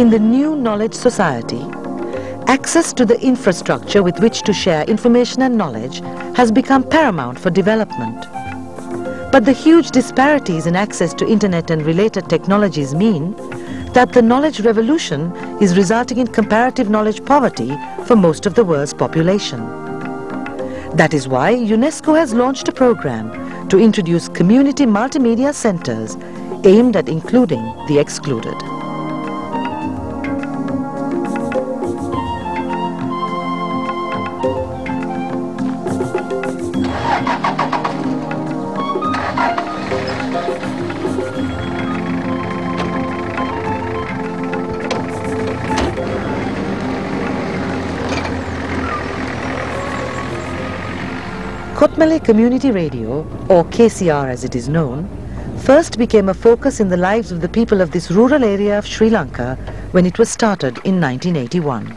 In the new knowledge society, access to the infrastructure with which to share information and knowledge has become paramount for development. But the huge disparities in access to internet and related technologies mean that the knowledge revolution is resulting in comparative knowledge poverty for most of the world's population. That is why UNESCO has launched a program to introduce community multimedia centers aimed at including the excluded. Kotmale Community Radio, or KCR as it is known, first became a focus in the lives of the people of this rural area of Sri Lanka when it was started in 1981.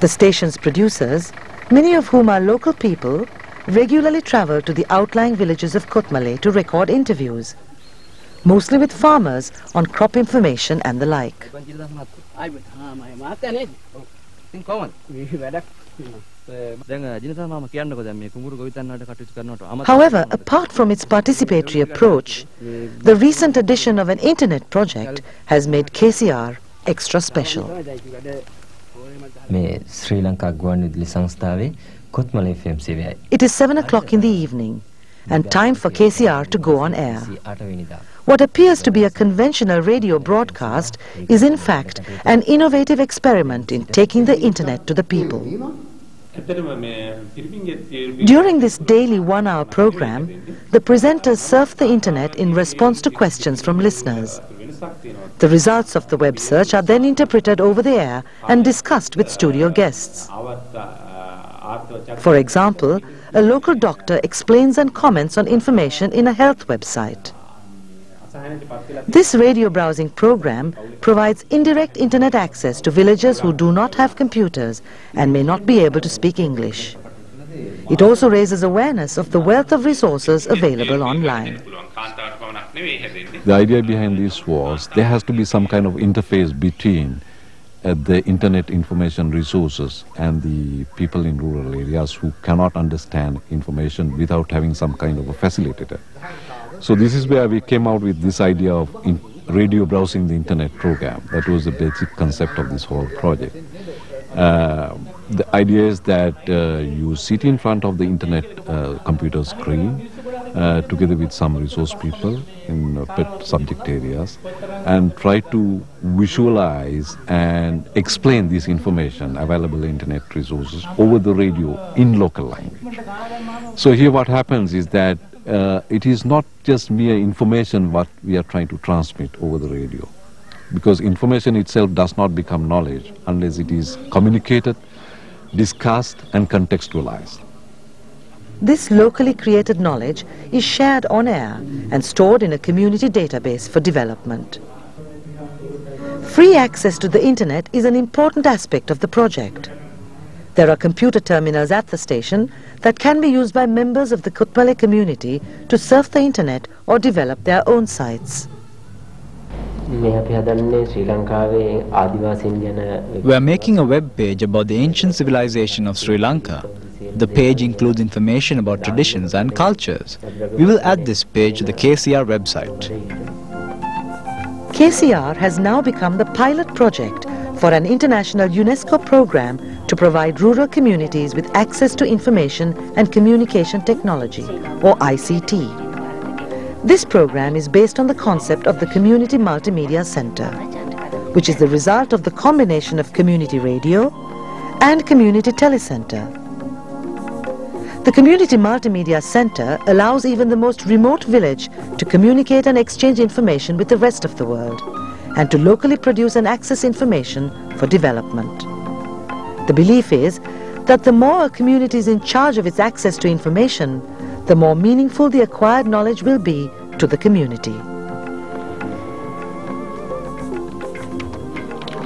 The station's producers, many of whom are local people, regularly travel to the outlying villages of Kotmale to record interviews, mostly with farmers on crop information and the like. ඉතින් කොහමද? වැඩක් දැන් ජිනතා මාම කියන්නකෝ දැන් මේ කුඹුරු ගොවිතැන් වලට කටයුතු කරනකොට අමතක However, apart from its participatory approach, the recent addition of an internet project has made KCR extra special. මේ ශ්‍රී ලංකා ගුවන්විදුලි සංස්ථාවේ කොත්මල FM සේවයයි. It is 7 o'clock in the evening and time for KCR to go on air. What appears to be a conventional radio broadcast is in fact an innovative experiment in taking the internet to the people. During this daily one-hour program, the presenters surf the internet in response to questions from listeners. The results of the web search are then interpreted over the air and discussed with studio guests. For example, a local doctor explains and comments on information in a health website. This radio browsing program provides indirect internet access to villagers who do not have computers and may not be able to speak English. It also raises awareness of the wealth of resources available online. The idea behind this was there has to be some kind of interface between uh, the internet information resources and the people in rural areas who cannot understand information without having some kind of a facilitator. So this is where we came out with this idea of radio browsing the internet program. That was the basic concept of this whole project. Uh, the idea is that uh, you sit in front of the internet uh, computer screen uh, together with some resource people in uh, pet subject areas and try to visualize and explain this information available internet resources over the radio in local language. So here what happens is that uh, it is not just mere information what we are trying to transmit over the radio because information itself does not become knowledge unless it is communicated, discussed and contextualized. This locally created knowledge is shared on air and stored in a community database for development. Free access to the internet is an important aspect of the project. There are computer terminals at the station that can be used by members of the Kotmale community to surf the internet or develop their own sites. We are making a web page about the ancient civilization of Sri Lanka the page includes information about traditions and cultures. We will add this page to the KCR website. KCR has now become the pilot project for an international UNESCO program to provide rural communities with access to information and communication technology, or ICT. This program is based on the concept of the Community Multimedia Center, which is the result of the combination of community radio and community telecenter. The Community Multimedia Center allows even the most remote village to communicate and exchange information with the rest of the world and to locally produce and access information for development. The belief is that the more a community is in charge of its access to information, the more meaningful the acquired knowledge will be to the community.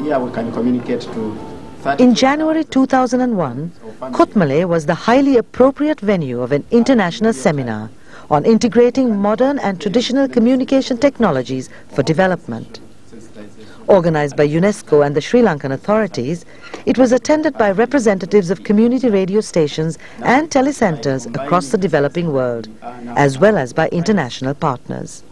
Here we can communicate to 30 In January 2001, Kotmale was the highly appropriate venue of an international seminar on integrating modern and traditional communication technologies for development. Organized by UNESCO and the Sri Lankan authorities, it was attended by representatives of community radio stations and telecentres across the developing world, as well as by international partners.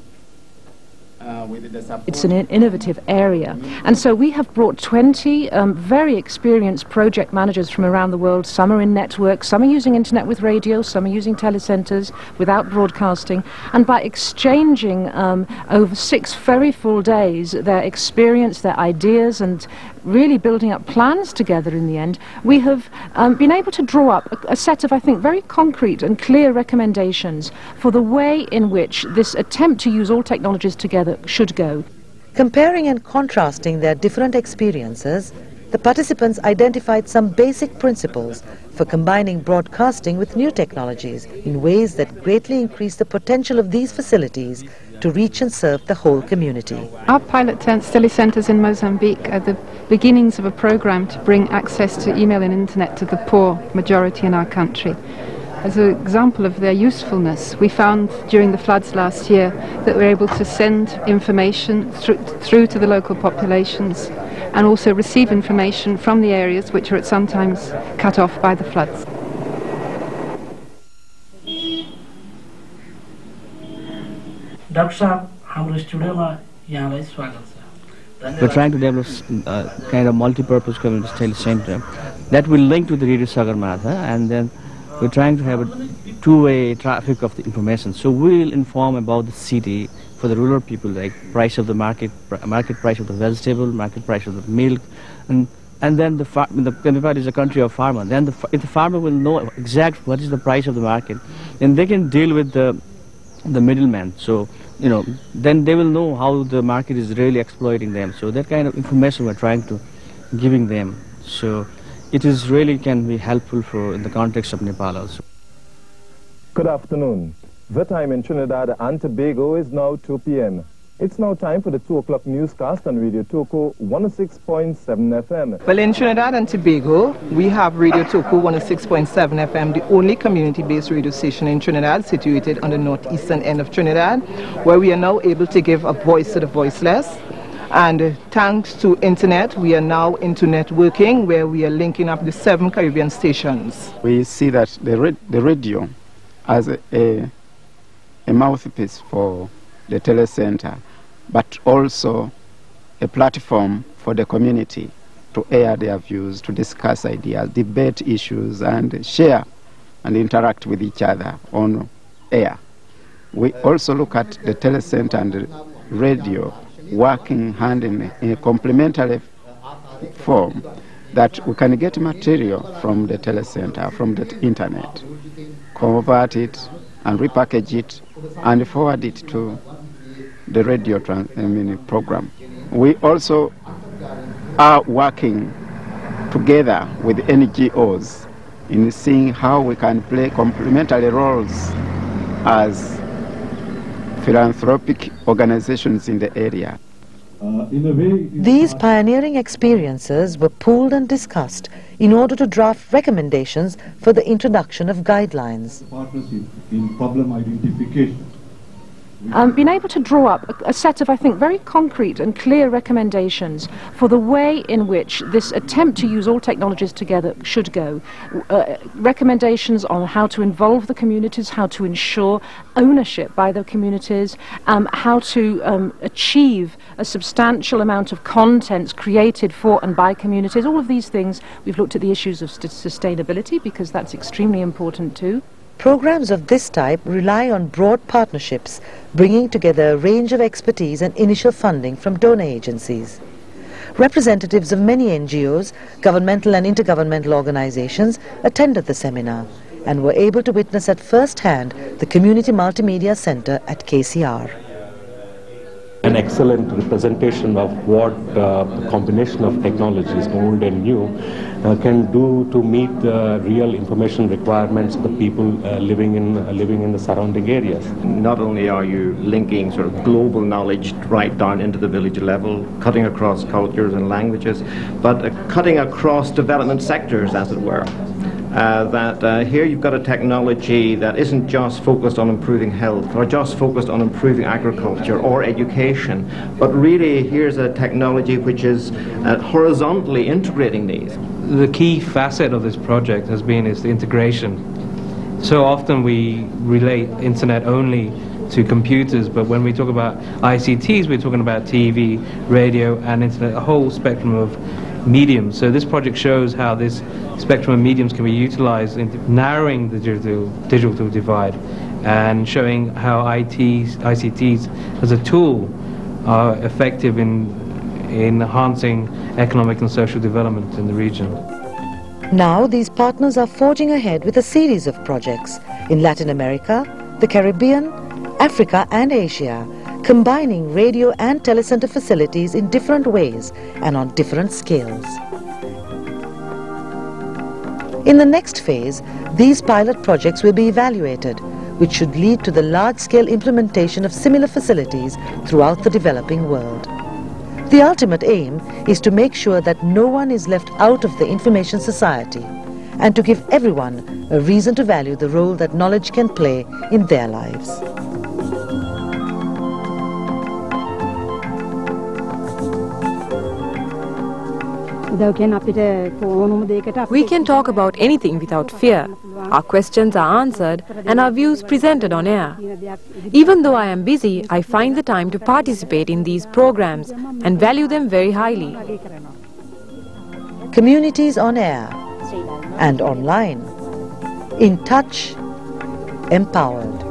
It's an innovative area. And so we have brought 20 um, very experienced project managers from around the world. Some are in networks, some are using internet with radio, some are using telecentres without broadcasting. And by exchanging um, over six very full days their experience, their ideas, and really building up plans together in the end, we have um, been able to draw up a, a, set of, I think, very concrete and clear recommendations for the way in which this attempt to use all technologies together should go. Comparing and contrasting their different experiences, the participants identified some basic principles for combining broadcasting with new technologies in ways that greatly increase the potential of these facilities to reach and serve the whole community. Our pilot telecentres in Mozambique are the beginnings of a program to bring access to email and internet to the poor majority in our country. As an example of their usefulness, we found during the floods last year that we were able to send information through, through to the local populations and also receive information from the areas which are at sometimes cut off by the floods. Doctor हाम्रो स्टुडियोमा यहाँलाई स्वागत छ We're trying to develop a uh, kind of multi-purpose community study center that will link to the Radio Sagarmatha and then we're trying to have a two-way traffic of the information. So we'll inform about the city for the rural people, like price of the market, market price of the vegetable, market price of the milk, and and then the far, the Kandipat is a country of farmer. Then the, if the farmer will know exact what is the price of the market, then they can deal with the the middleman. So you know, then they will know how the market is really exploiting them. So that kind of information we're trying to giving them. So it is really can be helpful for in the context of Nepal also. Good afternoon. The time in Trinidad and Tobago is now 2 p.m. It's now time for the 2 o'clock newscast on Radio Toco 106.7 FM. Well, in Trinidad and Tobago, we have Radio Toco 106.7 FM, the only community-based radio station in Trinidad, situated on the northeastern end of Trinidad, where we are now able to give a voice to the voiceless. And uh, thanks to internet, we are now into networking, where we are linking up the seven Caribbean stations. We see that the, the radio as a, a, a mouthpiece for the telecenter, but also a platform for the community to air their views, to discuss ideas, debate issues, and share and interact with each other on air. We also look at the telecenter and radio working hand in, in a complementary form that we can get material from the telecenter, from the internet, convert it and repackage it and forward it to the radio trans- I mean, program. We also are working together with NGOs in seeing how we can play complementary roles as philanthropic organizations in the area. Uh, These pioneering experiences were pooled and discussed in order to draft recommendations for the introduction of guidelines. Partnership in problem identification um, been able to draw up a, a, set of, I think, very concrete and clear recommendations for the way in which this attempt to use all technologies together should go. Uh, recommendations on how to involve the communities, how to ensure ownership by the communities, um, how to um, achieve a substantial amount of content created for and by communities. All of these things, we've looked at the issues of sustainability because that's extremely important too. Programs of this type rely on broad partnerships, bringing together a range of expertise and initial funding from donor agencies. Representatives of many NGOs, governmental and intergovernmental organizations attended the seminar and were able to witness at first hand the Community Multimedia Center at KCR an excellent representation of what uh, combination of technologies, old and new, uh, can do to meet the real information requirements of the people uh, living in uh, living in the surrounding areas. Not only are you linking sort of global knowledge right down into the village level, cutting across cultures and languages, but uh, cutting across development sectors, as it were. Uh, that uh, here you've got a technology that isn't just focused on improving health or just focused on improving agriculture or education, but really here's a technology which is uh, horizontally integrating these. The key facet of this project has been is the integration. So often we relate internet only to computers, but when we talk about ICTs, we're talking about TV, radio, and internet, a whole spectrum of mediums. So this project shows how this spectrum of mediums can be utilized in narrowing the digital, digital divide and showing how ITs, ICTs as a tool are effective in, in enhancing economic and social development in the region. Now these partners are forging ahead with a series of projects in Latin America, the Caribbean, Africa and Asia, combining radio and telecenter facilities in different ways and on different scales. In the next phase, these pilot projects will be evaluated, which should lead to the large-scale implementation of similar facilities throughout the developing world. The ultimate aim is to make sure that no one is left out of the information society and to give everyone a reason to value the role that knowledge can play in their lives. We can talk about anything without fear. Our questions are answered and our views presented on air. Even though I am busy, I find the time to participate in these programs and value them very highly. Communities on air and online. In touch, empowered.